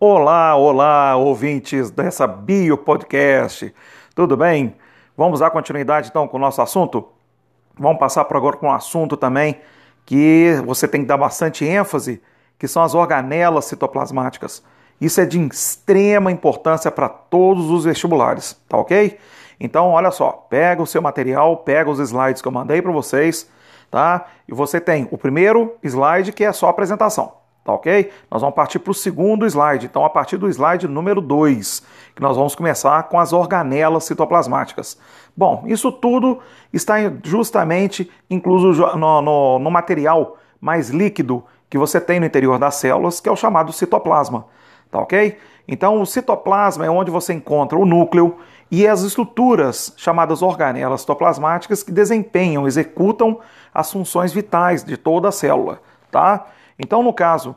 Olá, olá, ouvintes dessa Bio Podcast. Tudo bem? Vamos dar continuidade então com o nosso assunto? Vamos passar por agora com um assunto também que você tem que dar bastante ênfase, que são as organelas citoplasmáticas. Isso é de extrema importância para todos os vestibulares, tá ok? Então, olha só, pega o seu material, pega os slides que eu mandei para vocês, tá? E você tem o primeiro slide que é só apresentação, tá ok? Nós vamos partir para o segundo slide. Então, a partir do slide número 2, que nós vamos começar com as organelas citoplasmáticas. Bom, isso tudo está justamente incluso no, no, no material mais líquido que você tem no interior das células, que é o chamado citoplasma, tá ok? Então, o citoplasma é onde você encontra o núcleo e as estruturas chamadas organelas citoplasmáticas que desempenham, executam as funções vitais de toda a célula, tá? Então, no caso,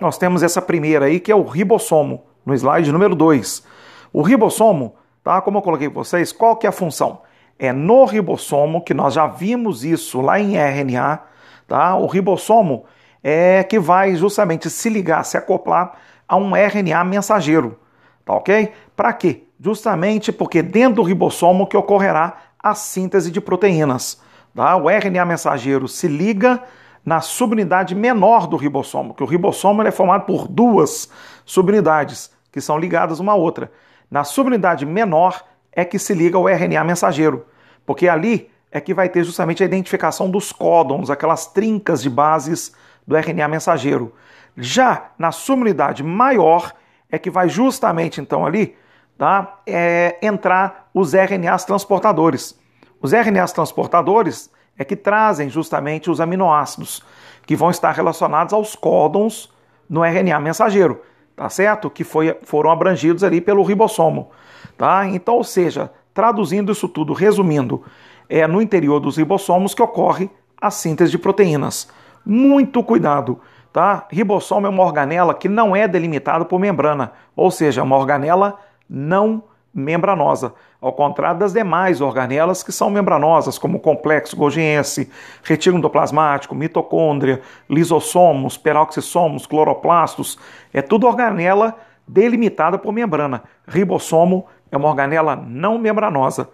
nós temos essa primeira aí que é o ribossomo, no slide número 2. O ribossomo, tá? Como eu coloquei para vocês, qual que é a função? É no ribossomo, que nós já vimos isso lá em RNA, tá? O ribossomo é que vai justamente se ligar, se acoplar a um RNA mensageiro, tá ok? Para quê? Justamente porque dentro do ribossomo que ocorrerá a síntese de proteínas. Tá? O RNA mensageiro se liga na subunidade menor do ribossomo, que o ribossomo é formado por duas subunidades que são ligadas uma à outra. Na subunidade menor é que se liga o RNA mensageiro, porque ali é que vai ter justamente a identificação dos códons, aquelas trincas de bases do RNA mensageiro. Já na subunidade maior é que vai justamente então ali tá, é, entrar os RNAs transportadores. Os RNAs transportadores é que trazem justamente os aminoácidos que vão estar relacionados aos códons no RNA mensageiro, tá certo? Que foi, foram abrangidos ali pelo ribossomo, tá? Então, ou seja, traduzindo isso tudo, resumindo, é no interior dos ribossomos que ocorre a síntese de proteínas. Muito cuidado, tá? Ribossomo é uma organela que não é delimitada por membrana, ou seja, uma organela não membranosa, ao contrário das demais organelas que são membranosas, como o complexo golgiense, retículo endoplasmático, mitocôndria, lisossomos, peroxissomos, cloroplastos, é tudo organela delimitada por membrana. Ribossomo é uma organela não membranosa.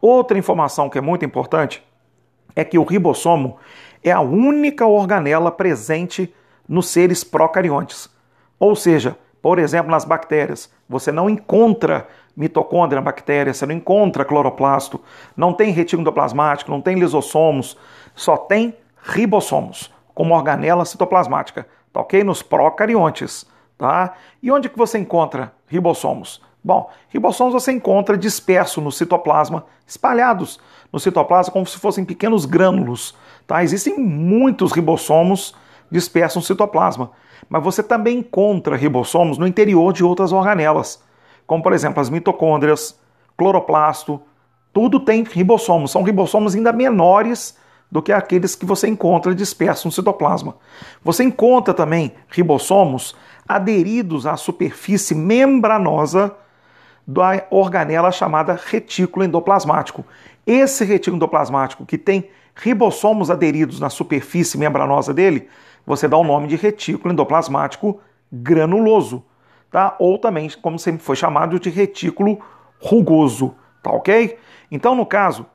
Outra informação que é muito importante é que o ribossomo é a única organela presente nos seres procariontes. Ou seja, por exemplo, nas bactérias, você não encontra mitocôndria bactéria, você não encontra cloroplasto, não tem retículo endoplasmático, não tem lisossomos, só tem ribossomos, como organela citoplasmática, tá ok? Nos procariontes, tá? E onde que você encontra ribossomos? Bom, ribossomos você encontra disperso no citoplasma, espalhados no citoplasma como se fossem pequenos grânulos, tá? Existem muitos ribossomos dispersos no citoplasma mas você também encontra ribossomos no interior de outras organelas, como por exemplo as mitocôndrias, cloroplasto, tudo tem ribossomos, são ribossomos ainda menores do que aqueles que você encontra dispersos no citoplasma. Você encontra também ribossomos aderidos à superfície membranosa da organela chamada retículo endoplasmático. Esse retículo endoplasmático que tem ribossomos aderidos na superfície membranosa dele você dá o nome de retículo endoplasmático granuloso, tá? Ou também, como sempre foi chamado, de retículo rugoso, tá ok? Então, no caso,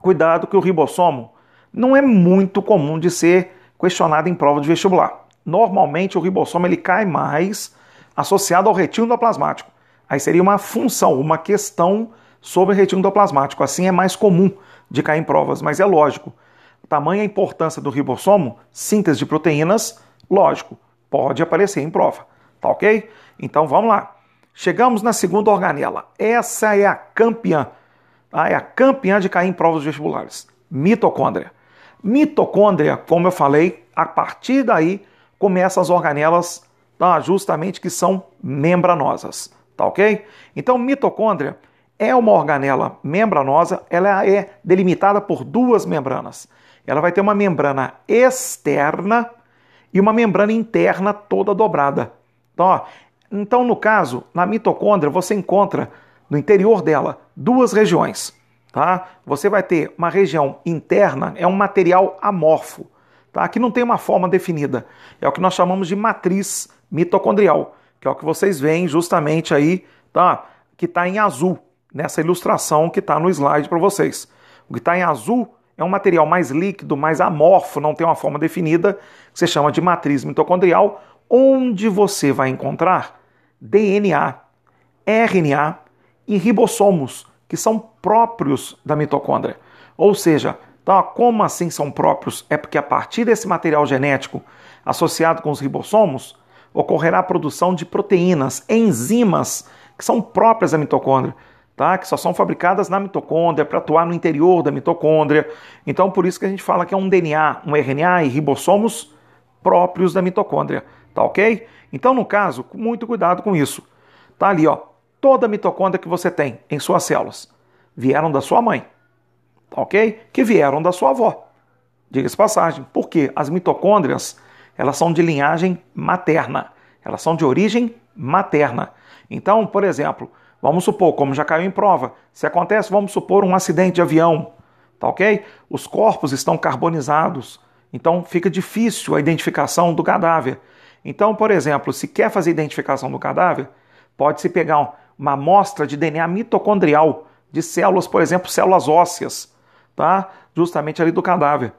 cuidado que o ribossomo não é muito comum de ser questionado em prova de vestibular. Normalmente o ribossomo ele cai mais associado ao retículo endoplasmático. Aí seria uma função, uma questão sobre retículo endoplasmático. Assim é mais comum de cair em provas, mas é lógico. Tamanha importância do ribossomo, síntese de proteínas, lógico, pode aparecer em prova, tá ok? Então vamos lá. Chegamos na segunda organela. Essa é a campeã, tá? é a campeã de cair em provas vestibulares. Mitocôndria. Mitocôndria, como eu falei, a partir daí começam as organelas tá? justamente que são membranosas, tá ok? Então mitocôndria é uma organela membranosa, ela é delimitada por duas membranas ela vai ter uma membrana externa e uma membrana interna toda dobrada. Então, ó, então, no caso, na mitocôndria, você encontra no interior dela duas regiões. Tá? Você vai ter uma região interna, é um material amorfo, tá? que não tem uma forma definida. É o que nós chamamos de matriz mitocondrial. que é o que vocês veem justamente aí, tá? Que está em azul, nessa ilustração que está no slide para vocês. O que está em azul é um material mais líquido, mais amorfo, não tem uma forma definida, que se chama de matriz mitocondrial, onde você vai encontrar DNA, RNA e ribossomos, que são próprios da mitocôndria. Ou seja, tá, como assim são próprios? É porque a partir desse material genético associado com os ribossomos, ocorrerá a produção de proteínas, enzimas, que são próprias da mitocôndria tá? que só são fabricadas na mitocôndria para atuar no interior da mitocôndria. Então, por isso que a gente fala que é um DNA, um RNA e ribossomos próprios da mitocôndria, tá ok? Então, no caso, muito cuidado com isso. Tá ali, ó, toda a mitocôndria que você tem em suas células vieram da sua mãe, tá ok? Que vieram da sua avó. Diga-se passagem, porque as mitocôndrias, elas são de linhagem materna, elas são de origem materna. Então, por exemplo, Vamos supor, como já caiu em prova, se acontece, vamos supor, um acidente de avião, tá ok? Os corpos estão carbonizados, então fica difícil a identificação do cadáver. Então, por exemplo, se quer fazer identificação do cadáver, pode-se pegar uma amostra de DNA mitocondrial de células, por exemplo, células ósseas, tá? Justamente ali do cadáver.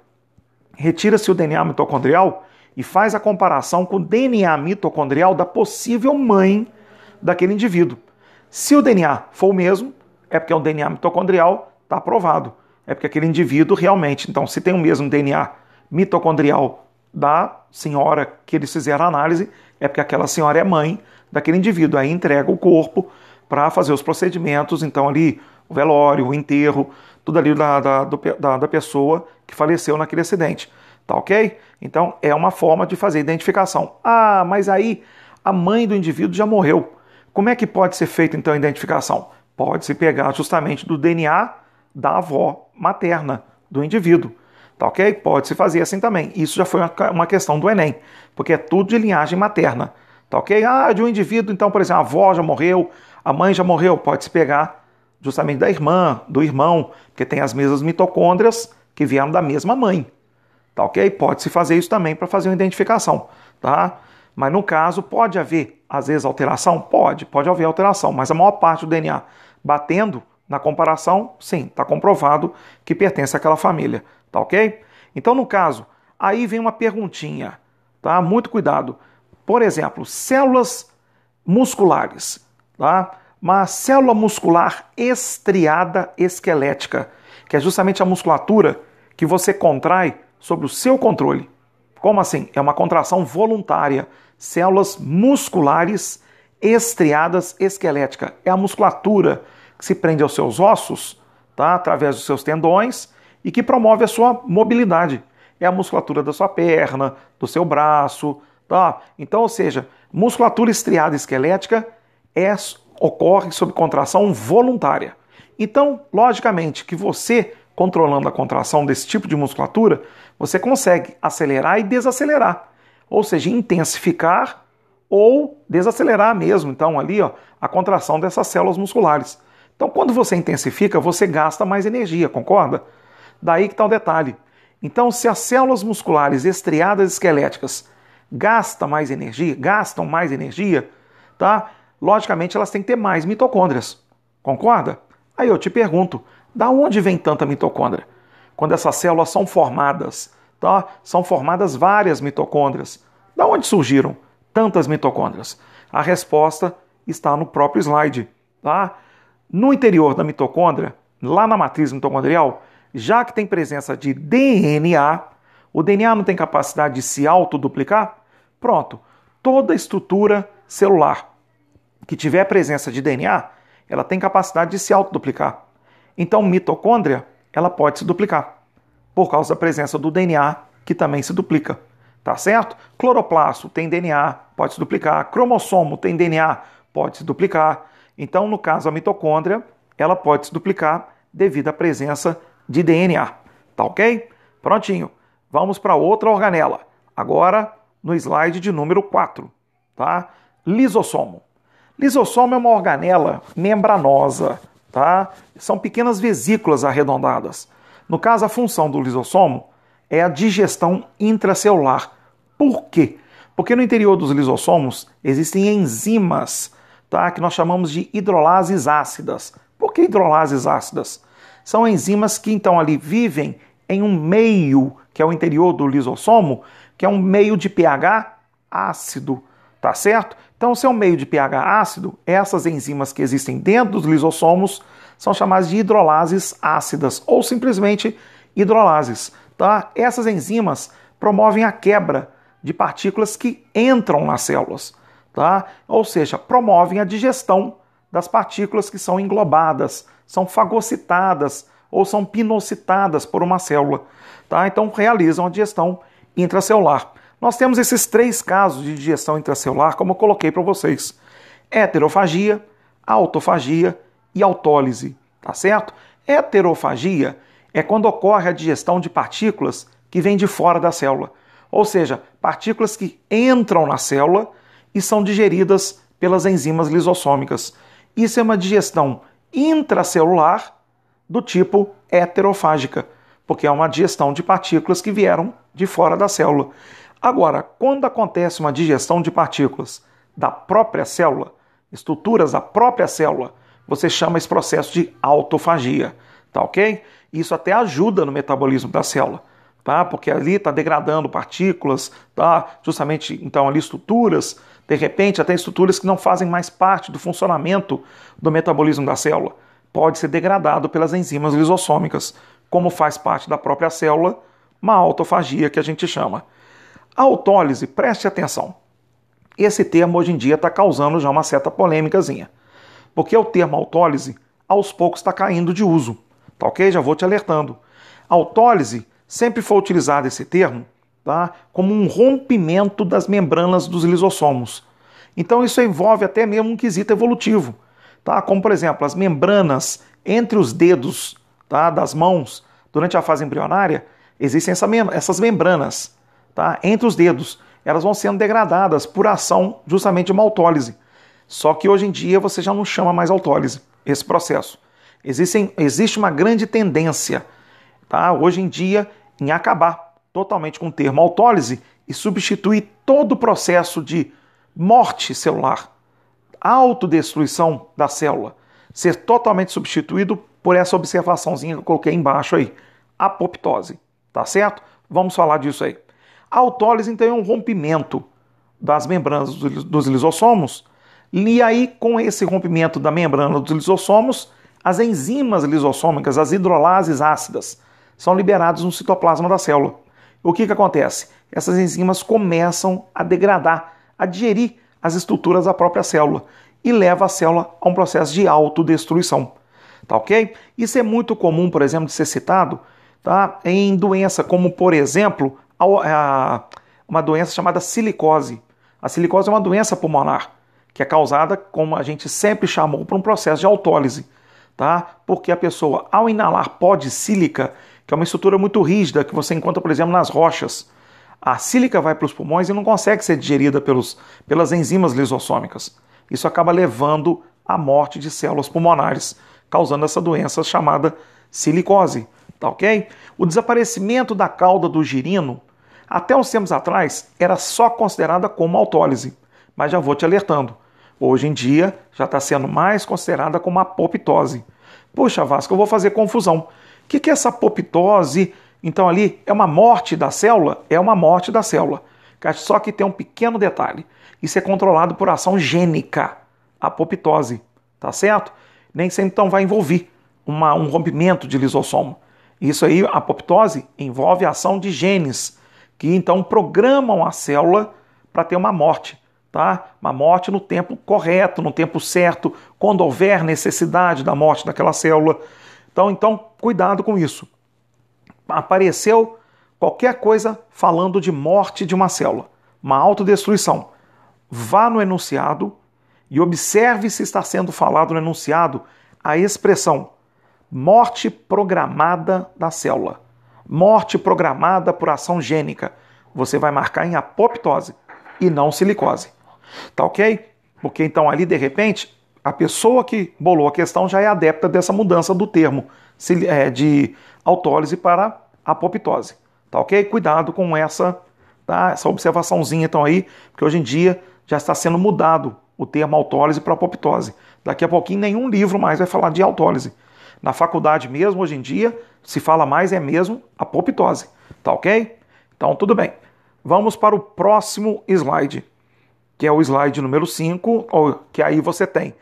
Retira-se o DNA mitocondrial e faz a comparação com o DNA mitocondrial da possível mãe daquele indivíduo. Se o DNA for o mesmo, é porque é um DNA mitocondrial, está aprovado. É porque aquele indivíduo realmente. Então, se tem o mesmo DNA mitocondrial da senhora que eles fizeram a análise, é porque aquela senhora é mãe daquele indivíduo. Aí entrega o corpo para fazer os procedimentos, então ali o velório, o enterro, tudo ali da, da, da, da pessoa que faleceu naquele acidente. Tá ok? Então é uma forma de fazer identificação. Ah, mas aí a mãe do indivíduo já morreu. Como é que pode ser feita então a identificação? Pode-se pegar justamente do DNA da avó materna do indivíduo. Tá ok? Pode-se fazer assim também. Isso já foi uma questão do Enem, porque é tudo de linhagem materna. Tá ok? Ah, de um indivíduo, então, por exemplo, a avó já morreu, a mãe já morreu, pode-se pegar justamente da irmã, do irmão, porque tem as mesmas mitocôndrias que vieram da mesma mãe. Tá ok? Pode-se fazer isso também para fazer uma identificação. Tá? Mas no caso, pode haver, às vezes, alteração? Pode, pode haver alteração, mas a maior parte do DNA batendo na comparação, sim, está comprovado que pertence àquela família, tá ok? Então, no caso, aí vem uma perguntinha, tá? Muito cuidado. Por exemplo, células musculares, tá? Uma célula muscular estriada esquelética, que é justamente a musculatura que você contrai sob o seu controle. Como assim? É uma contração voluntária células musculares estriadas esquelética. É a musculatura que se prende aos seus ossos, tá? através dos seus tendões, e que promove a sua mobilidade. É a musculatura da sua perna, do seu braço. Tá? Então, ou seja, musculatura estriada esquelética é, ocorre sob contração voluntária. Então, logicamente, que você, controlando a contração desse tipo de musculatura, você consegue acelerar e desacelerar ou seja, intensificar ou desacelerar mesmo, então ali ó, a contração dessas células musculares. Então, quando você intensifica, você gasta mais energia, concorda? Daí que está o detalhe. Então, se as células musculares estriadas esqueléticas gastam mais energia, gastam mais energia, tá? Logicamente elas têm que ter mais mitocôndrias. Concorda? Aí eu te pergunto, da onde vem tanta mitocôndria? Quando essas células são formadas tá? são formadas várias mitocôndrias. Da onde surgiram tantas mitocôndrias? A resposta está no próprio slide. Tá? No interior da mitocôndria, lá na matriz mitocondrial, já que tem presença de DNA, o DNA não tem capacidade de se autoduplicar? Pronto, toda estrutura celular que tiver presença de DNA, ela tem capacidade de se autoduplicar. Então, mitocôndria, ela pode se duplicar por causa da presença do DNA, que também se duplica. Tá certo? Cloroplasto tem DNA, pode se duplicar. Cromossomo tem DNA, pode se duplicar. Então, no caso, a mitocôndria, ela pode se duplicar devido à presença de DNA. Tá ok? Prontinho. Vamos para outra organela. Agora, no slide de número 4, tá? Lisossomo. Lisossomo é uma organela membranosa, tá? São pequenas vesículas arredondadas. No caso, a função do lisossomo é a digestão intracelular. Por quê? Porque no interior dos lisossomos existem enzimas, tá? Que nós chamamos de hidrolases ácidas. Por que hidrolases ácidas? São enzimas que então ali vivem em um meio, que é o interior do lisossomo, que é um meio de pH ácido, tá certo? Então, se é um meio de pH ácido, essas enzimas que existem dentro dos lisossomos são chamadas de hidrolases ácidas ou simplesmente hidrolases, tá? Essas enzimas promovem a quebra de partículas que entram nas células, tá? Ou seja, promovem a digestão das partículas que são englobadas, são fagocitadas ou são pinocitadas por uma célula. Tá? Então realizam a digestão intracelular. Nós temos esses três casos de digestão intracelular, como eu coloquei para vocês: heterofagia, autofagia e autólise. Tá certo? Heterofagia é quando ocorre a digestão de partículas que vêm de fora da célula, ou seja, partículas que entram na célula e são digeridas pelas enzimas lisossômicas. Isso é uma digestão intracelular do tipo heterofágica, porque é uma digestão de partículas que vieram de fora da célula. Agora, quando acontece uma digestão de partículas da própria célula, estruturas da própria célula, você chama esse processo de autofagia, tá ok? Isso até ajuda no metabolismo da célula, tá? Porque ali está degradando partículas, tá? Justamente, então, ali estruturas, de repente, até estruturas que não fazem mais parte do funcionamento do metabolismo da célula pode ser degradado pelas enzimas lisossômicas, como faz parte da própria célula, uma autofagia que a gente chama. A autólise, preste atenção. Esse termo hoje em dia está causando já uma certa polêmicazinha. Porque o termo autólise, aos poucos, está caindo de uso. Tá ok? Já vou te alertando. Autólise sempre foi utilizado esse termo tá? como um rompimento das membranas dos lisossomos. Então isso envolve até mesmo um quesito evolutivo tá? como por exemplo as membranas entre os dedos tá? das mãos durante a fase embrionária, existem essa mem essas membranas tá? entre os dedos. Elas vão sendo degradadas por ação justamente de uma autólise. Só que hoje em dia você já não chama mais autólise esse processo. Existem, existe uma grande tendência tá? hoje em dia em acabar totalmente com o termo autólise e substituir todo o processo de morte celular autodestruição da célula ser totalmente substituído por essa observaçãozinha que eu coloquei embaixo aí, apoptose, tá certo? Vamos falar disso aí. A autólise então é um rompimento das membranas dos lisossomos, e aí com esse rompimento da membrana dos lisossomos, as enzimas lisossômicas, as hidrolases ácidas, são liberadas no citoplasma da célula. O que, que acontece? Essas enzimas começam a degradar, a digerir as estruturas da própria célula e leva a célula a um processo de autodestruição. Tá ok? Isso é muito comum, por exemplo, de ser citado tá? em doença como, por exemplo, a, uma doença chamada silicose. A silicose é uma doença pulmonar que é causada, como a gente sempre chamou, por um processo de autólise. Tá? Porque a pessoa, ao inalar pó de sílica, que é uma estrutura muito rígida que você encontra, por exemplo, nas rochas, a sílica vai para os pulmões e não consegue ser digerida pelos, pelas enzimas lisossômicas. Isso acaba levando à morte de células pulmonares, causando essa doença chamada silicose. Tá ok? O desaparecimento da cauda do girino, até uns tempos atrás, era só considerada como autólise, mas já vou te alertando. Hoje em dia já está sendo mais considerada como apoptose. Puxa, Vasco, eu vou fazer confusão. Que, que é essa apoptose? Então ali é uma morte da célula? É uma morte da célula. Só que tem um pequeno detalhe. Isso é controlado por ação gênica, apoptose, tá certo? Nem sempre então vai envolver uma, um rompimento de lisossomo. Isso aí, a apoptose, envolve a ação de genes, que então programam a célula para ter uma morte, tá? Uma morte no tempo correto, no tempo certo, quando houver necessidade da morte daquela célula. Então, então, cuidado com isso apareceu qualquer coisa falando de morte de uma célula, uma autodestruição, vá no enunciado e observe se está sendo falado no enunciado a expressão morte programada da célula, morte programada por ação gênica. Você vai marcar em apoptose e não silicose. Tá ok? Porque então ali de repente a pessoa que bolou a questão já é adepta dessa mudança do termo é, de autólise para apoptose. Tá ok? Cuidado com essa tá? Essa observaçãozinha então aí, porque hoje em dia já está sendo mudado o termo autólise para apoptose. Daqui a pouquinho nenhum livro mais vai falar de autólise. Na faculdade mesmo, hoje em dia, se fala mais é mesmo apoptose. Tá ok? Então, tudo bem. Vamos para o próximo slide, que é o slide número 5, que aí você tem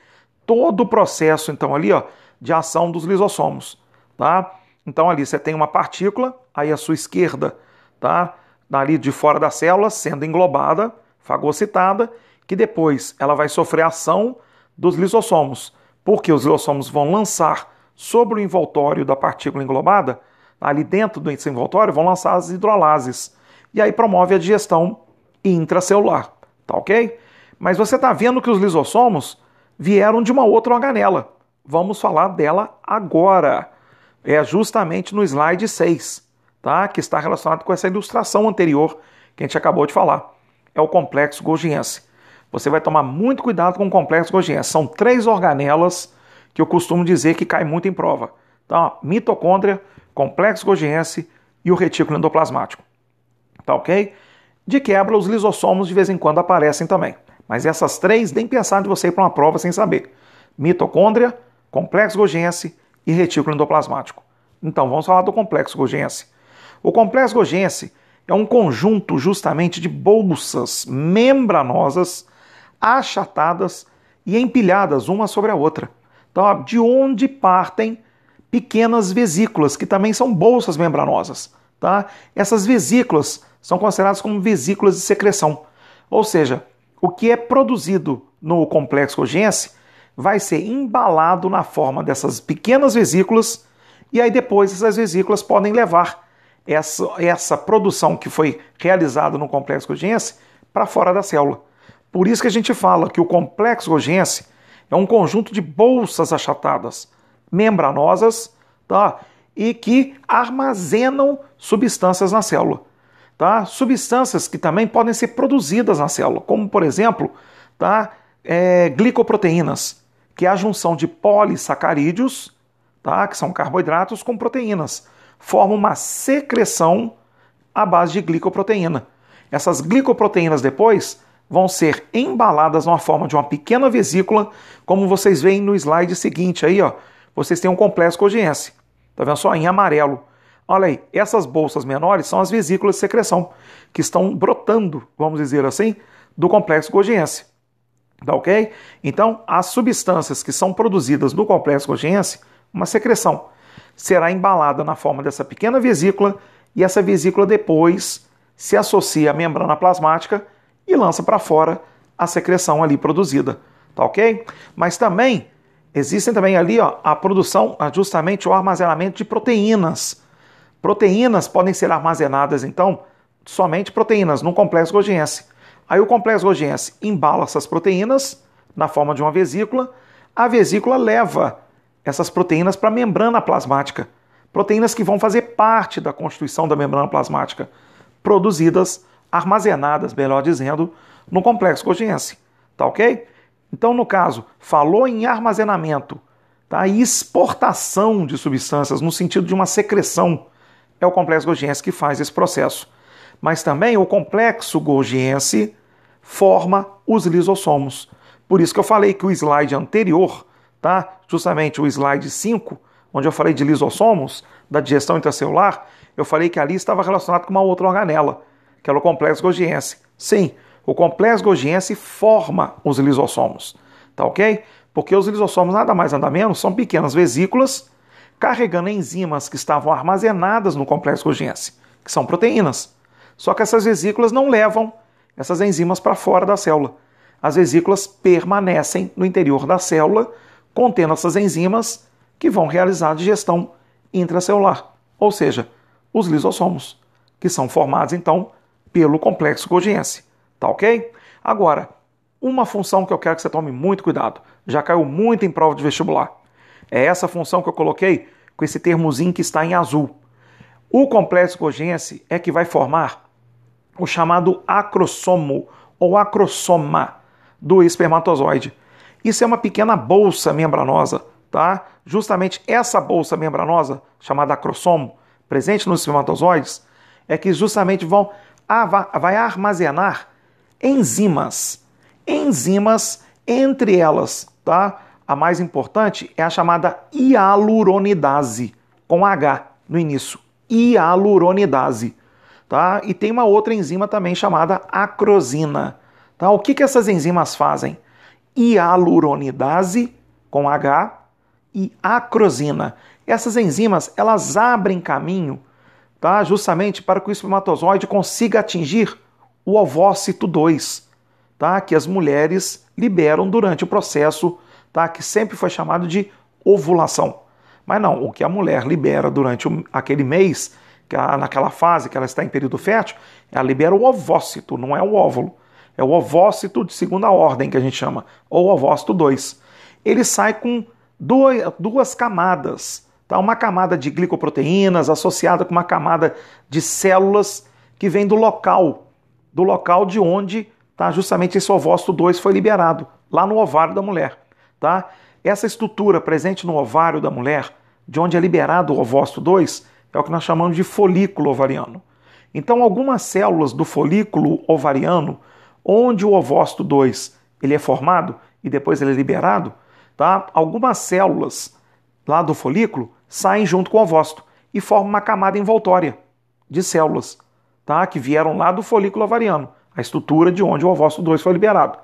todo o processo, então, ali, ó, de ação dos lisossomos, tá? Então, ali você tem uma partícula, aí à sua esquerda, tá? Ali de fora da célula, sendo englobada, fagocitada, que depois ela vai sofrer ação dos lisossomos, porque os lisossomos vão lançar sobre o envoltório da partícula englobada, ali dentro do envoltório, vão lançar as hidrolases. E aí promove a digestão intracelular, tá ok? Mas você está vendo que os lisossomos vieram de uma outra organela. Vamos falar dela agora. É justamente no slide 6, tá? Que está relacionado com essa ilustração anterior que a gente acabou de falar. É o complexo Golgiense. Você vai tomar muito cuidado com o complexo Golgiense. São três organelas que eu costumo dizer que cai muito em prova. Tá? Mitocôndria, complexo Golgiense e o retículo endoplasmático. Tá ok? De quebra, os lisossomos de vez em quando aparecem também. Mas essas três, nem pensar de você ir para uma prova sem saber. Mitocôndria, complexo Golgiense e retículo endoplasmático. Então, vamos falar do complexo Golgiense. O complexo Golgiense é um conjunto justamente de bolsas membranosas achatadas e empilhadas uma sobre a outra. Então, de onde partem pequenas vesículas, que também são bolsas membranosas. Tá? Essas vesículas são consideradas como vesículas de secreção. Ou seja, o que é produzido no complexo Golgiense vai ser embalado na forma dessas pequenas vesículas e aí depois essas vesículas podem levar essa, essa produção que foi realizada no complexo Golgiense para fora da célula. Por isso que a gente fala que o complexo Golgiense é um conjunto de bolsas achatadas, membranosas, tá? E que armazenam substâncias na célula, tá? Substâncias que também podem ser produzidas na célula, como por exemplo, tá? É, glicoproteínas, que é a junção de polissacarídeos, tá? Que são carboidratos com proteínas, forma uma secreção à base de glicoproteína. Essas glicoproteínas depois vão ser embaladas numa forma de uma pequena vesícula, como vocês veem no slide seguinte aí, ó. Vocês têm um complexo cogiense. Tá vendo só em amarelo? Olha aí, essas bolsas menores são as vesículas de secreção que estão brotando, vamos dizer assim, do complexo cogiense. Tá ok? Então, as substâncias que são produzidas no complexo cogiense, uma secreção, será embalada na forma dessa pequena vesícula e essa vesícula depois se associa à membrana plasmática e lança para fora a secreção ali produzida, tá ok? Mas também existem também ali ó, a produção, justamente o armazenamento de proteínas. Proteínas podem ser armazenadas então somente proteínas num complexo Golgiense. Aí o complexo Golgiense embala essas proteínas na forma de uma vesícula. A vesícula leva essas proteínas para a membrana plasmática. Proteínas que vão fazer parte da constituição da membrana plasmática, produzidas armazenadas, melhor dizendo, no complexo Golgiense. Tá ok? Então, no caso, falou em armazenamento tá? e exportação de substâncias no sentido de uma secreção, é o complexo Golgiense que faz esse processo. Mas também o complexo Golgiense forma os lisossomos. Por isso que eu falei que o slide anterior, tá? justamente o slide 5, onde eu falei de lisossomos, da digestão intracelular, eu falei que ali estava relacionado com uma outra organela, que era o complexo Golgiense. Sim, o complexo Golgiense forma os lisossomos, tá ok? Porque os lisossomos nada mais nada menos são pequenas vesículas carregando enzimas que estavam armazenadas no complexo Golgiense, que são proteínas. Só que essas vesículas não levam essas enzimas para fora da célula. As vesículas permanecem no interior da célula, contendo essas enzimas que vão realizar a digestão intracelular, ou seja, os lisossomos, que são formados então pelo complexo Golgiense. Tá ok? Agora, uma função que eu quero que você tome muito cuidado, já caiu muito em prova de vestibular. É essa função que eu coloquei com esse termozinho que está em azul. O complexo Golgiense é que vai formar o chamado acrossomo ou acrossoma do espermatozoide. Isso é uma pequena bolsa membranosa, tá? Justamente essa bolsa membranosa, chamada acrossomo, presente nos espermatozoides, é que justamente vão vai armazenar enzimas. Enzimas, entre elas, tá? A mais importante é a chamada hialuronidase, com H no início. Hialuronidase, tá? E tem uma outra enzima também chamada acrosina. Tá? O que, que essas enzimas fazem? Hialuronidase, com H, e acrosina. Essas enzimas, elas abrem caminho tá? justamente para que o espermatozoide consiga atingir o ovócito 2, tá? que as mulheres liberam durante o processo, tá? que sempre foi chamado de ovulação. Mas não, o que a mulher libera durante aquele mês, naquela fase que ela está em período fértil, ela libera o ovócito, não é o óvulo. É o ovócito de segunda ordem que a gente chama, ou ovócito 2. Ele sai com duas camadas Tá? Uma camada de glicoproteínas associada com uma camada de células que vem do local, do local de onde tá, justamente esse ovócito 2 foi liberado, lá no ovário da mulher. Tá? Essa estrutura presente no ovário da mulher, de onde é liberado o ovócito 2, é o que nós chamamos de folículo ovariano. Então, algumas células do folículo ovariano, onde o ovócito 2 ele é formado e depois ele é liberado, tá? algumas células lá do folículo saem junto com o ovócito e formam uma camada envoltória de células, tá? que vieram lá do folículo ovariano, a estrutura de onde o ovócito 2 foi liberado.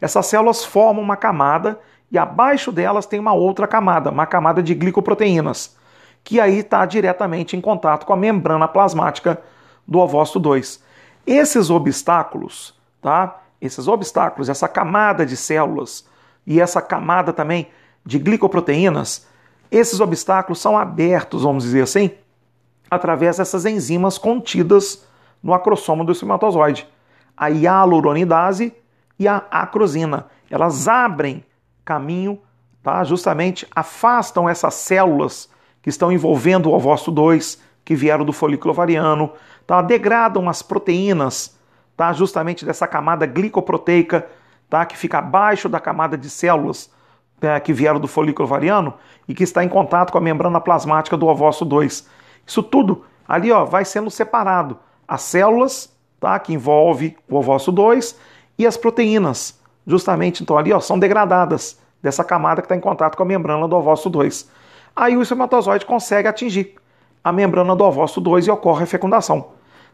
Essas células formam uma camada e abaixo delas tem uma outra camada, uma camada de glicoproteínas, que aí está diretamente em contato com a membrana plasmática do ovócito 2. Esses obstáculos, tá? Esses obstáculos, essa camada de células e essa camada também de glicoproteínas, esses obstáculos são abertos, vamos dizer assim, através dessas enzimas contidas no acrossomo do espermatozoide, a hialuronidase e a acrosina. Elas abrem caminho, tá? justamente afastam essas células que estão envolvendo o ovócito 2, que vieram do folículo ovariano, tá? degradam as proteínas, tá? justamente dessa camada glicoproteica, tá? que fica abaixo da camada de células é, que vieram do folículo ovariano e que está em contato com a membrana plasmática do ovócito 2. Isso tudo ali ó, vai sendo separado. As células, tá, que envolve o ovócito 2 e as proteínas, justamente então ali ó, são degradadas dessa camada que está em contato com a membrana do ovócito 2. Aí o espermatozoide consegue atingir a membrana do ovócito 2 e ocorre a fecundação.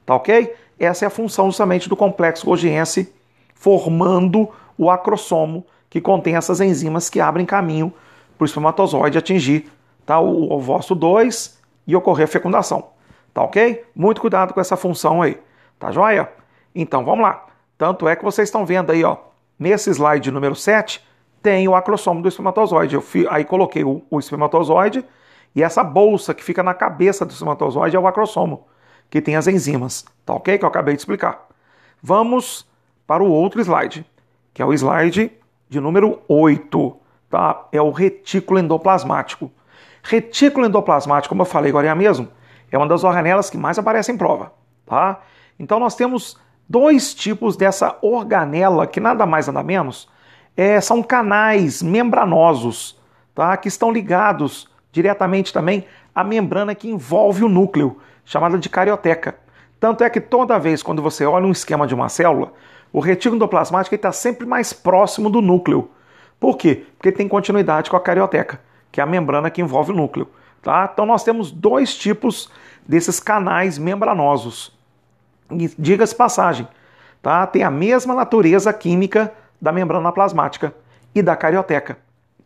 Tá ok? Essa é a função justamente do complexo Golgiense formando o acrossomo que contém essas enzimas que abrem caminho para o espermatozoide atingir tá, o ovócito 2 e ocorrer a fecundação. Tá ok? Muito cuidado com essa função aí. Tá joia? Então vamos lá. Tanto é que vocês estão vendo aí, ó, nesse slide número 7, tem o acrossomo do espermatozoide. Eu fi, aí coloquei o, o espermatozoide e essa bolsa que fica na cabeça do espermatozoide é o acrossomo, que tem as enzimas. Tá ok? Que eu acabei de explicar. Vamos para o outro slide, que é o slide de número 8, tá? É o retículo endoplasmático. Retículo endoplasmático, como eu falei agora é mesmo, é uma das organelas que mais aparece em prova, tá? Então nós temos dois tipos dessa organela, que nada mais nada menos é, são canais membranosos, tá? Que estão ligados diretamente também à membrana que envolve o núcleo, chamada de carioteca. Tanto é que toda vez quando você olha um esquema de uma célula, o retículo endoplasmático está sempre mais próximo do núcleo. Por quê? Porque tem continuidade com a carioteca, que é a membrana que envolve o núcleo. Tá? Então nós temos dois tipos desses canais membranosos. E diga-se passagem, tá? tem a mesma natureza química da membrana plasmática e da carioteca.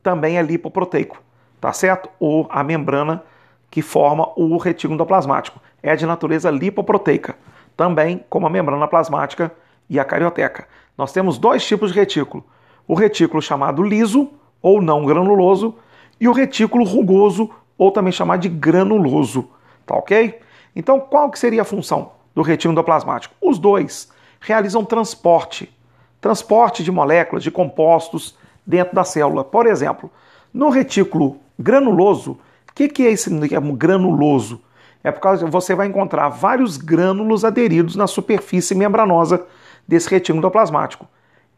Também é lipoproteico, tá certo? Ou a membrana que forma o retículo endoplasmático é de natureza lipoproteica, também como a membrana plasmática e a carioteca. Nós temos dois tipos de retículo: o retículo chamado liso ou não granuloso e o retículo rugoso ou também chamado de granuloso, tá ok? Então, qual que seria a função do retículo endoplasmático? Os dois realizam transporte, transporte de moléculas, de compostos dentro da célula. Por exemplo, no retículo granuloso, o que, que é esse granuloso? É por causa que você vai encontrar vários grânulos aderidos na superfície membranosa desse retículo endoplasmático.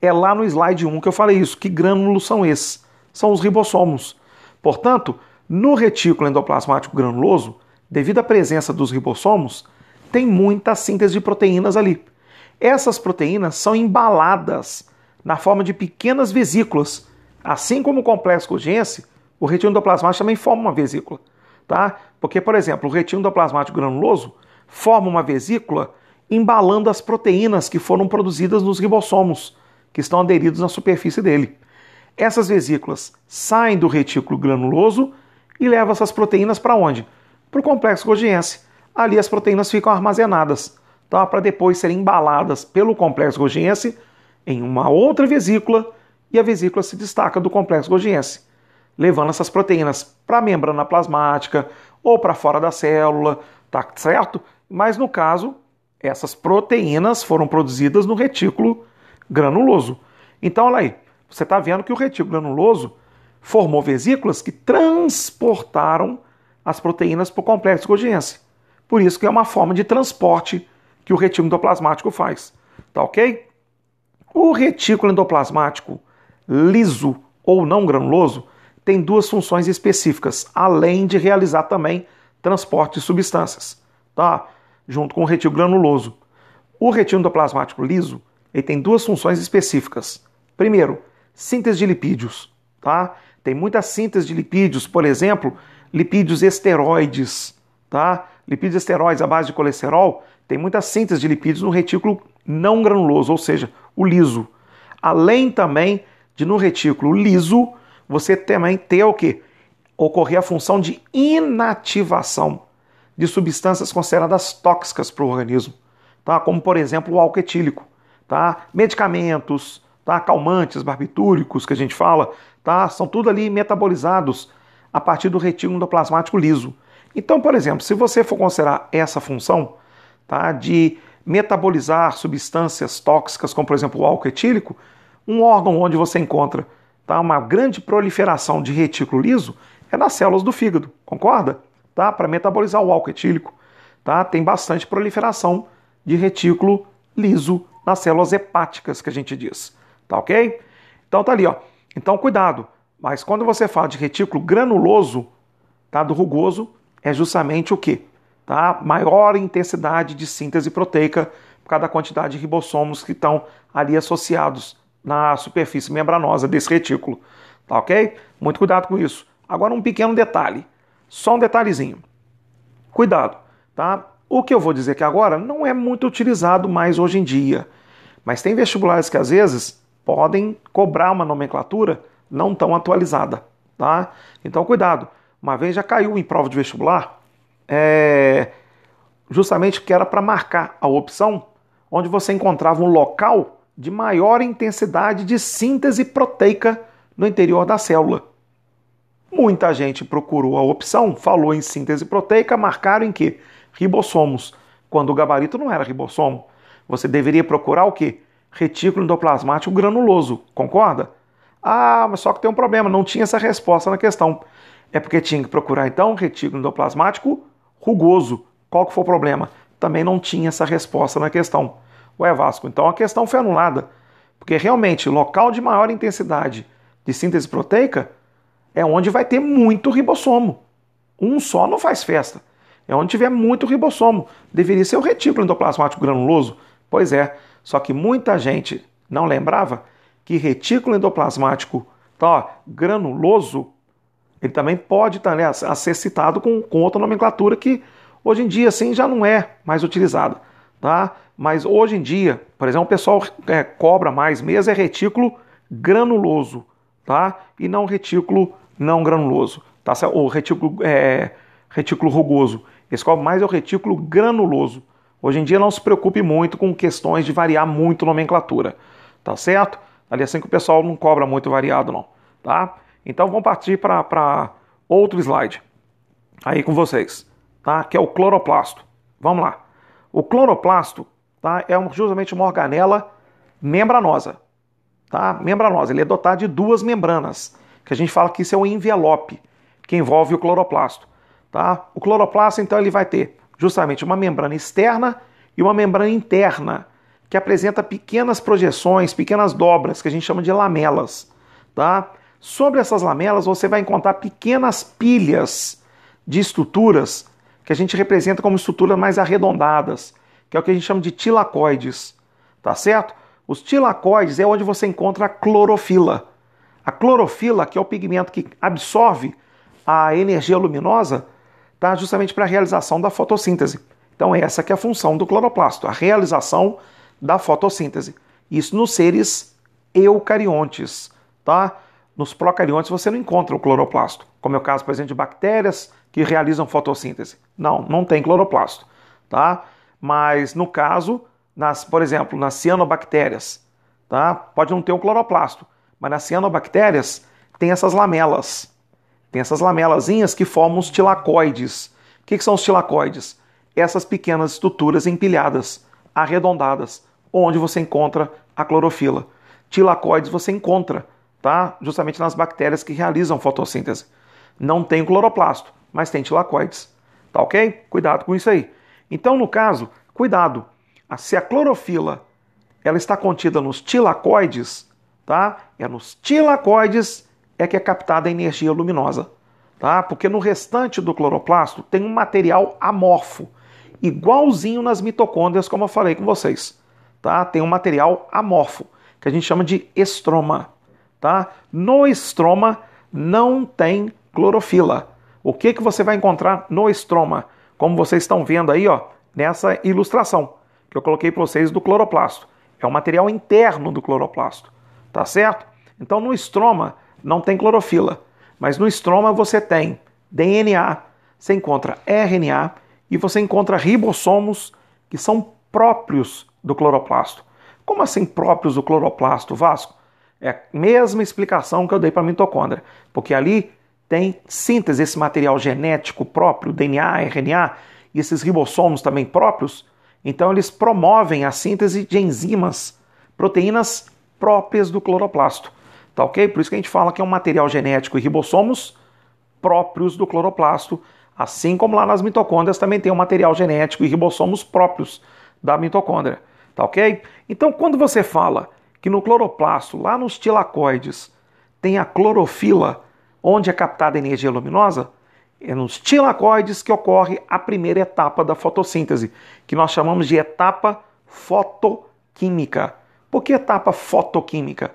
É lá no slide 1 que eu falei isso. Que grânulos são esses? São os ribossomos. Portanto, no retículo endoplasmático granuloso, devido à presença dos ribossomos, tem muita síntese de proteínas ali. essas proteínas são embaladas na forma de pequenas vesículas. Assim como o complexo Golgiense, o retículo endoplasmático também forma uma vesícula. Tá? Porque, por exemplo, o retículo endoplasmático granuloso forma uma vesícula embalando as proteínas que foram produzidas nos ribossomos, que estão aderidos na superfície dele. Essas vesículas saem do retículo granuloso e levam essas proteínas para onde? Para o complexo Golgiense. Ali as proteínas ficam armazenadas, tá? para depois serem embaladas pelo complexo Golgiense em uma outra vesícula e a vesícula se destaca do complexo Golgiense, levando essas proteínas para a membrana plasmática ou para fora da célula, tá certo? Mas no caso, essas proteínas foram produzidas no retículo granuloso. Então, olha aí, você está vendo que o retículo granuloso formou vesículas que transportaram as proteínas para o complexo Golgiense. Por isso que é uma forma de transporte que o retículo endoplasmático faz. Tá ok? O retículo endoplasmático liso ou não granuloso tem duas funções específicas, além de realizar também transporte de substâncias, tá? Junto com o retículo granuloso. O retículo endoplasmático liso ele tem duas funções específicas. Primeiro, síntese de lipídios, tá? Tem muita síntese de lipídios, por exemplo, lipídios esteroides, tá? Lipídios esteroides à base de colesterol, tem muita síntese de lipídios no retículo não granuloso, ou seja, o liso. Além também de no retículo liso, você também ter o que? Ocorrer a função de inativação de substâncias consideradas tóxicas para o organismo, tá? Como por exemplo o álcool etílico, tá? Medicamentos, tá? Calmantes, barbitúricos que a gente fala, tá? São tudo ali metabolizados a partir do retículo endoplasmático liso. Então, por exemplo, se você for considerar essa função, tá? De metabolizar substâncias tóxicas, como por exemplo o álcool etílico, um órgão onde você encontra tá, uma grande proliferação de retículo liso é nas células do fígado, concorda? Tá? Para metabolizar o álcool etílico, tá? tem bastante proliferação de retículo liso nas células hepáticas que a gente diz, tá ok? Então tá ali, ó. Então cuidado, mas quando você fala de retículo granuloso, tá, do rugoso, é justamente o que? tá? maior intensidade de síntese proteica por causa da quantidade de ribossomos que estão ali associados na superfície membranosa desse retículo. Tá ok? Muito cuidado com isso. Agora um pequeno detalhe, só um detalhezinho. Cuidado, tá? O que eu vou dizer aqui agora não é muito utilizado mais hoje em dia, mas tem vestibulares que às vezes podem cobrar uma nomenclatura não tão atualizada, tá? Então cuidado. Uma vez já caiu em prova de vestibular é, justamente que era para marcar a opção onde você encontrava um local de maior intensidade de síntese proteica no interior da célula. Muita gente procurou a opção, falou em síntese proteica, marcaram em que? Ribossomos. Quando o gabarito não era ribossomo. Você deveria procurar o que? Retículo endoplasmático granuloso, concorda? Ah, mas só que tem um problema, não tinha essa resposta na questão. É porque tinha que procurar então retículo endoplasmático rugoso. Qual que foi o problema? Também não tinha essa resposta na questão. Ué, Vasco, então a questão foi anulada. Porque realmente, local de maior intensidade de síntese proteica é onde vai ter muito ribossomo. Um só não faz festa. É onde tiver muito ribossomo. Deveria ser o retículo endoplasmático granuloso. Pois é, só que muita gente não lembrava que retículo endoplasmático tá, granuloso ele também pode tá, né, ser citado com, com outra nomenclatura que hoje em dia assim já não é mais utilizada. Tá? Mas hoje em dia, por exemplo, o pessoal é, cobra mais mesmo é retículo granuloso, tá? E não retículo não granuloso, tá? O retículo, é, retículo rugoso. Esse cobra mais é o retículo granuloso. Hoje em dia não se preocupe muito com questões de variar muito nomenclatura, tá certo? Ali assim que o pessoal não cobra muito variado não, tá? Então vamos partir para outro slide aí com vocês, tá? Que é o cloroplasto. Vamos lá. O cloroplasto, tá? É justamente uma organela membranosa, tá? Membranosa. Ele é dotado de duas membranas, que a gente fala que isso é o envelope que envolve o cloroplasto, tá? O cloroplasto então ele vai ter justamente uma membrana externa e uma membrana interna que apresenta pequenas projeções, pequenas dobras que a gente chama de lamelas, tá? Sobre essas lamelas você vai encontrar pequenas pilhas de estruturas que a gente representa como estruturas mais arredondadas, que é o que a gente chama de tilacoides. tá certo? Os tilacoides é onde você encontra a clorofila. A clorofila, que é o pigmento que absorve a energia luminosa, tá justamente para a realização da fotossíntese. Então essa que é a função do cloroplasto, a realização da fotossíntese. Isso nos seres eucariontes, tá? Nos procariontes você não encontra o cloroplasto, como é o caso, por exemplo, de bactérias que realizam fotossíntese. Não, não tem cloroplasto, tá? Mas no caso, nas, por exemplo, nas cianobactérias, tá? Pode não ter um cloroplasto, mas nas cianobactérias tem essas lamelas. Tem essas lamelazinhas que formam os tilacoides. O que, que são os tilacoides? Essas pequenas estruturas empilhadas, arredondadas, onde você encontra a clorofila. Tilacoides você encontra, tá? Justamente nas bactérias que realizam fotossíntese. Não tem cloroplasto, mas tem tilacoides. Tá ok? Cuidado com isso aí. Então, no caso, cuidado. Se a clorofila ela está contida nos tilacoides, tá? É nos tilacoides é que é captada a energia luminosa, tá? Porque no restante do cloroplasto tem um material amorfo, igualzinho nas mitocôndrias, como eu falei com vocês tá? Tem um material amorfo, que a gente chama de estroma, tá? No estroma não tem clorofila. O que, que você vai encontrar no estroma? Como vocês estão vendo aí, ó, nessa ilustração que eu coloquei para vocês do cloroplasto. É o material interno do cloroplasto, tá certo? Então no estroma não tem clorofila, mas no estroma você tem DNA, você encontra RNA e você encontra ribossomos que são próprios do cloroplasto. Como assim próprios do cloroplasto, Vasco? É a mesma explicação que eu dei para a mitocôndria, porque ali tem síntese esse material genético próprio, DNA, RNA, e esses ribossomos também próprios, então eles promovem a síntese de enzimas, proteínas próprias do cloroplasto. Tá ok? Por isso que a gente fala que é um material genético e ribossomos próprios do cloroplasto, assim como lá nas mitocôndrias também tem um material genético e ribossomos próprios da mitocôndria. Tá ok? Então, quando você fala que no cloroplasto, lá nos tilacoides, tem a clorofila, onde é captada a energia luminosa, é nos tilacoides que ocorre a primeira etapa da fotossíntese, que nós chamamos de etapa fotoquímica. Por que etapa fotoquímica?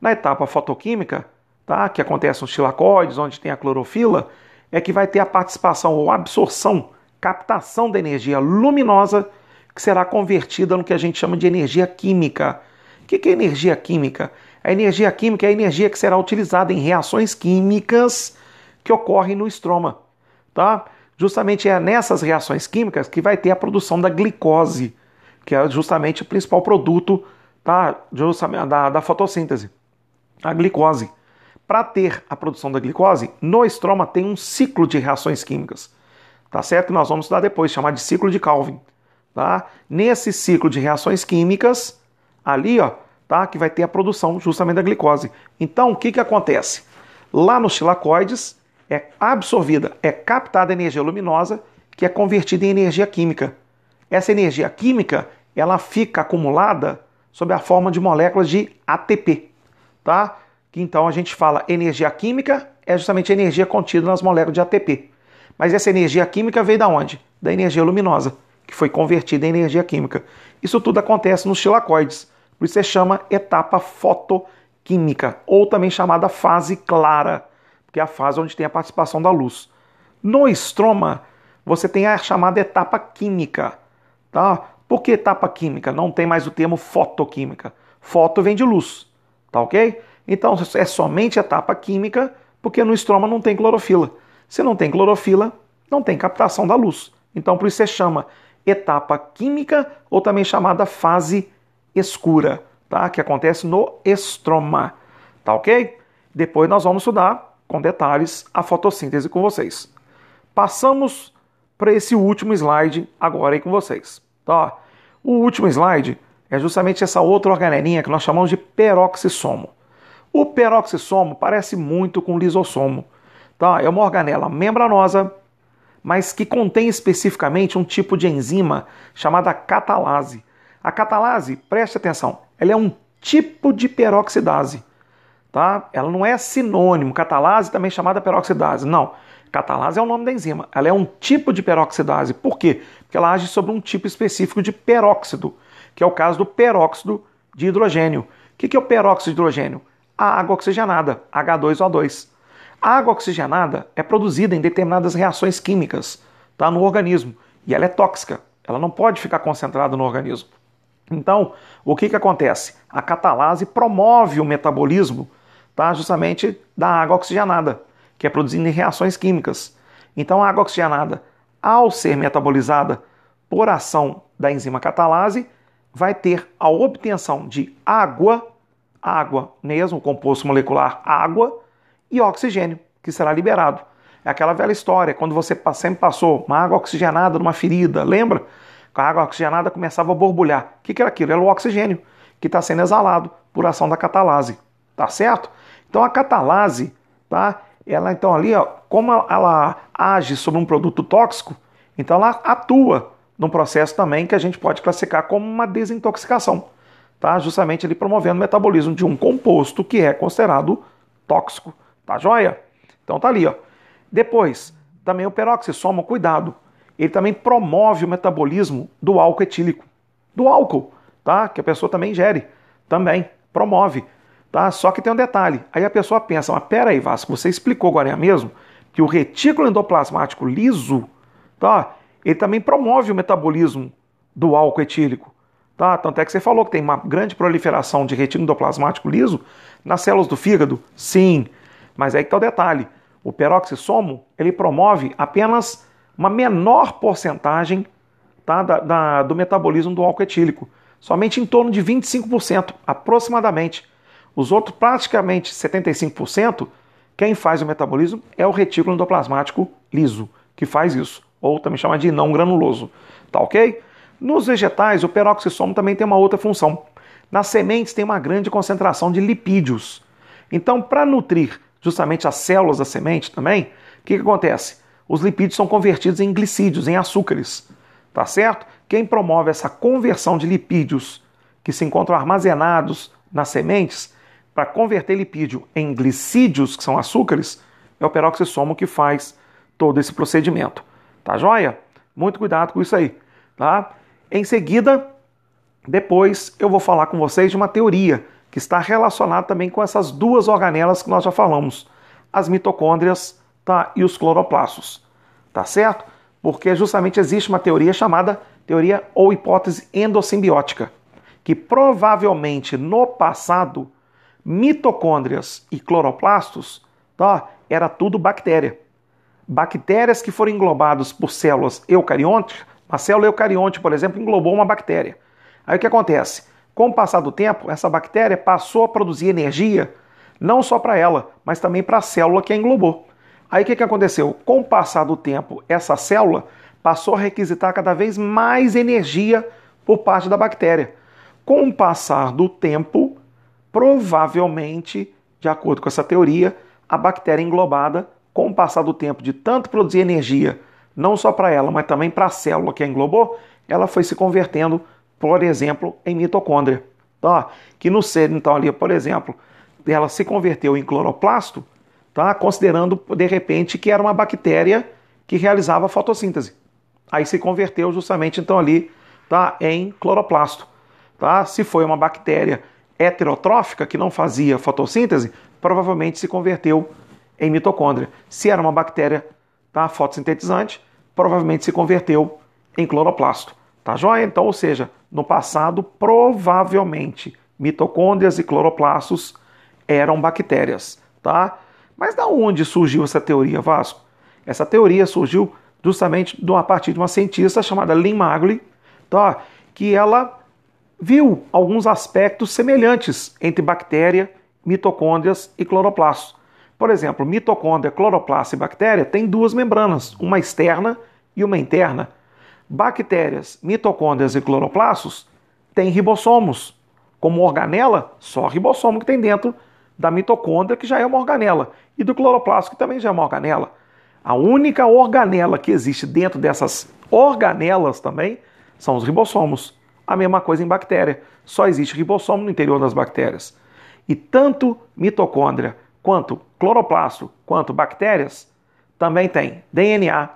Na etapa fotoquímica, tá, que acontece nos tilacoides, onde tem a clorofila, é que vai ter a participação ou absorção, captação da energia luminosa que será convertida no que a gente chama de energia química. O que é energia química? A energia química é a energia que será utilizada em reações químicas que ocorrem no estroma. Tá? Justamente é nessas reações químicas que vai ter a produção da glicose, que é justamente o principal produto tá? da, da fotossíntese, a glicose. Para ter a produção da glicose, no estroma tem um ciclo de reações químicas. Tá certo? Nós vamos estudar depois, chamar de ciclo de Calvin tá? Nesse ciclo de reações químicas, ali, ó, tá? Que vai ter a produção justamente da glicose. Então, o que que acontece? Lá nos tilacoides é absorvida, é captada energia luminosa que é convertida em energia química. Essa energia química, ela fica acumulada sob a forma de moléculas de ATP, tá? Que então a gente fala energia química é justamente a energia contida nas moléculas de ATP. Mas essa energia química veio da onde? Da energia luminosa que foi convertida em energia química. Isso tudo acontece nos tilacoides, por isso se chama etapa fotoquímica, ou também chamada fase clara, porque é a fase onde tem a participação da luz. No estroma, você tem a chamada etapa química. Tá? Por que etapa química? Não tem mais o termo fotoquímica. Foto vem de luz, tá ok? Então é somente etapa química, porque no estroma não tem clorofila. Se não tem clorofila, não tem captação da luz. Então por isso você chama etapa química ou também chamada fase escura, tá? Que acontece no estroma, tá ok? Depois nós vamos estudar com detalhes a fotossíntese com vocês. Passamos para esse último slide agora aí com vocês, tá? O último slide é justamente essa outra organelinha que nós chamamos de peroxissomo. O peroxissomo parece muito com o lisossomo, tá? É uma organela membranosa mas que contém especificamente um tipo de enzima chamada catalase. A catalase, preste atenção, ela é um tipo de peroxidase. Tá? Ela não é sinônimo, catalase também chamada peroxidase. Não, catalase é o nome da enzima. Ela é um tipo de peroxidase. Por quê? Porque ela age sobre um tipo específico de peróxido, que é o caso do peróxido de hidrogênio. O que é o peróxido de hidrogênio? A água oxigenada, H2O2. A água oxigenada é produzida em determinadas reações químicas tá, no organismo e ela é tóxica, ela não pode ficar concentrada no organismo. Então, o que, que acontece? A catalase promove o metabolismo tá, justamente da água oxigenada, que é produzida em reações químicas. Então, a água oxigenada, ao ser metabolizada por ação da enzima catalase, vai ter a obtenção de água, água mesmo, composto molecular água, e oxigênio, que será liberado. É aquela velha história, quando você sempre passou uma água oxigenada numa ferida, lembra? A água oxigenada começava a borbulhar. O que era aquilo? Era o oxigênio que está sendo exalado por ação da catalase. Tá certo? Então a catalase, tá? Ela então ali, ó, como ela age sobre um produto tóxico, então ela atua num processo também que a gente pode classificar como uma desintoxicação, tá? Justamente ele promovendo o metabolismo de um composto que é considerado tóxico, tá joia? Então tá ali, ó. Depois, também o peroxissoma, cuidado, ele também promove o metabolismo do álcool etílico, do álcool, tá? Que a pessoa também ingere, também promove, tá? Só que tem um detalhe, aí a pessoa pensa, mas pera aí, Vasco, você explicou agora mesmo que o retículo endoplasmático liso, tá? Ele também promove o metabolismo do álcool etílico, tá? Tanto é que você falou que tem uma grande proliferação de retículo endoplasmático liso nas células do fígado, sim, mas aí que tá o detalhe, o peroxissomo, ele promove apenas uma menor porcentagem tá, da, da, do metabolismo do álcool etílico, somente em torno de 25%, aproximadamente. Os outros, praticamente 75%, quem faz o metabolismo é o retículo endoplasmático liso, que faz isso, ou também chama de não granuloso. Tá ok? Nos vegetais, o peroxissomo também tem uma outra função. Nas sementes tem uma grande concentração de lipídios. Então, para nutrir justamente as células da semente também, o que, que acontece? Os lipídios são convertidos em glicídios, em açúcares. Tá certo? Quem promove essa conversão de lipídios que se encontram armazenados nas sementes para converter lipídio em glicídios, que são açúcares, é o peroxissomo que faz todo esse procedimento. Tá joia? Muito cuidado com isso aí, tá? Em seguida, depois eu vou falar com vocês de uma teoria que está relacionada também com essas duas organelas que nós já falamos, as mitocôndrias tá? e os cloroplastos. Tá certo? Porque justamente existe uma teoria chamada teoria ou hipótese endossimbiótica, que provavelmente no passado mitocôndrias e cloroplastos tá? era tudo bactéria. Bactérias que foram englobadas por células eucariontes, uma célula eucarionte, por exemplo, englobou uma bactéria. Aí o que acontece? Com o passar do tempo, essa bactéria passou a produzir energia não só para ela, mas também para a célula que a englobou. Aí o que, que aconteceu? Com o passar do tempo, essa célula passou a requisitar cada vez mais energia por parte da bactéria. Com o passar do tempo, provavelmente, de acordo com essa teoria, a bactéria englobada, com o passar do tempo de tanto produzir energia, não só para ela, mas também para a célula que a englobou, ela foi se convertendo, por exemplo, em mitocôndria. Tá? Que no ser, então, ali, por exemplo, ela se converteu em cloroplasto, tá? considerando de repente que era uma bactéria que realizava fotossíntese. Aí se converteu justamente então ali tá? em cloroplasto. Tá? Se foi uma bactéria heterotrófica que não fazia fotossíntese, provavelmente se converteu em mitocôndria. Se era uma bactéria tá? fotossintetizante, provavelmente se converteu em cloroplasto. Tá joia? Então, ou seja, no passado, provavelmente mitocôndrias e cloroplastos eram bactérias, tá? Mas da onde surgiu essa teoria, Vasco? Essa teoria surgiu justamente a partir de uma cientista chamada Lynn Magley, tá? que ela viu alguns aspectos semelhantes entre bactéria, mitocôndrias e cloroplastos. Por exemplo, mitocôndria, cloroplasto e bactéria têm duas membranas, uma externa e uma interna. Bactérias, mitocôndrias e cloroplastos têm ribossomos. Como organela, só ribossomo que tem dentro da mitocôndria, que já é uma organela, e do cloroplasto, que também já é uma organela. A única organela que existe dentro dessas organelas também são os ribossomos. A mesma coisa em bactéria. Só existe ribossomo no interior das bactérias. E tanto mitocôndria quanto cloroplasto quanto bactérias também têm DNA,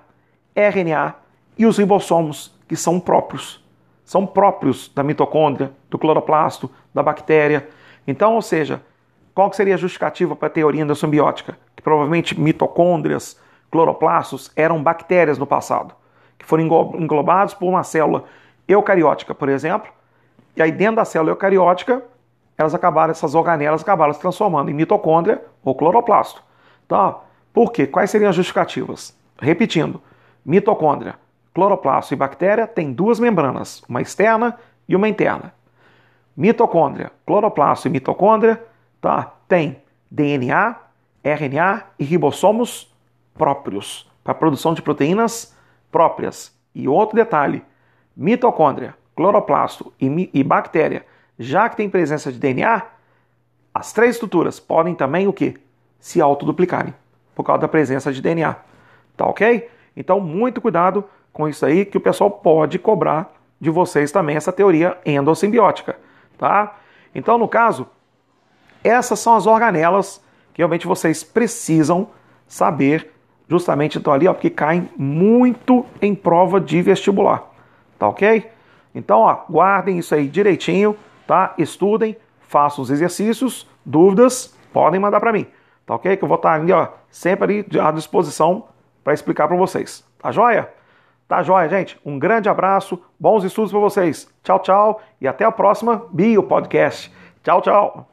RNA e os ribossomos que são próprios. são próprios da mitocôndria, do cloroplasto, da bactéria. Então, ou seja, qual seria a justificativa para a teoria endossimbiótica? Que provavelmente mitocôndrias, cloroplastos eram bactérias no passado, que foram englobados por uma célula eucariótica, por exemplo, e aí dentro da célula eucariótica, elas acabaram, essas organelas acabaram se transformando em mitocôndria ou cloroplasto. Tá? Por quê? Quais seriam as justificativas? Repetindo, mitocôndria, cloroplasto e bactéria têm duas membranas, uma externa e uma interna. Mitocôndria, cloroplasto e mitocôndria tá? tem DNA, RNA e ribossomos próprios para a produção de proteínas próprias. E outro detalhe, mitocôndria, cloroplasto e, e bactéria, já que tem presença de DNA, as três estruturas podem também o que? Se autoduplicarem por causa da presença de DNA. Tá ok? Então, muito cuidado com isso aí, que o pessoal pode cobrar de vocês também essa teoria endossimbiótica. Tá? Então, no caso, essas são as organelas que realmente vocês precisam saber, justamente então ali, ó, porque caem muito em prova de vestibular. Tá ok? Então, ó, guardem isso aí direitinho, tá? Estudem, façam os exercícios, dúvidas, podem mandar para mim, tá ok? Que eu vou estar ali, ó, sempre ali à disposição para explicar para vocês. Tá joia? Tá joia, gente? Um grande abraço, bons estudos para vocês. Tchau, tchau e até a próxima Bio Podcast. Tchau, tchau.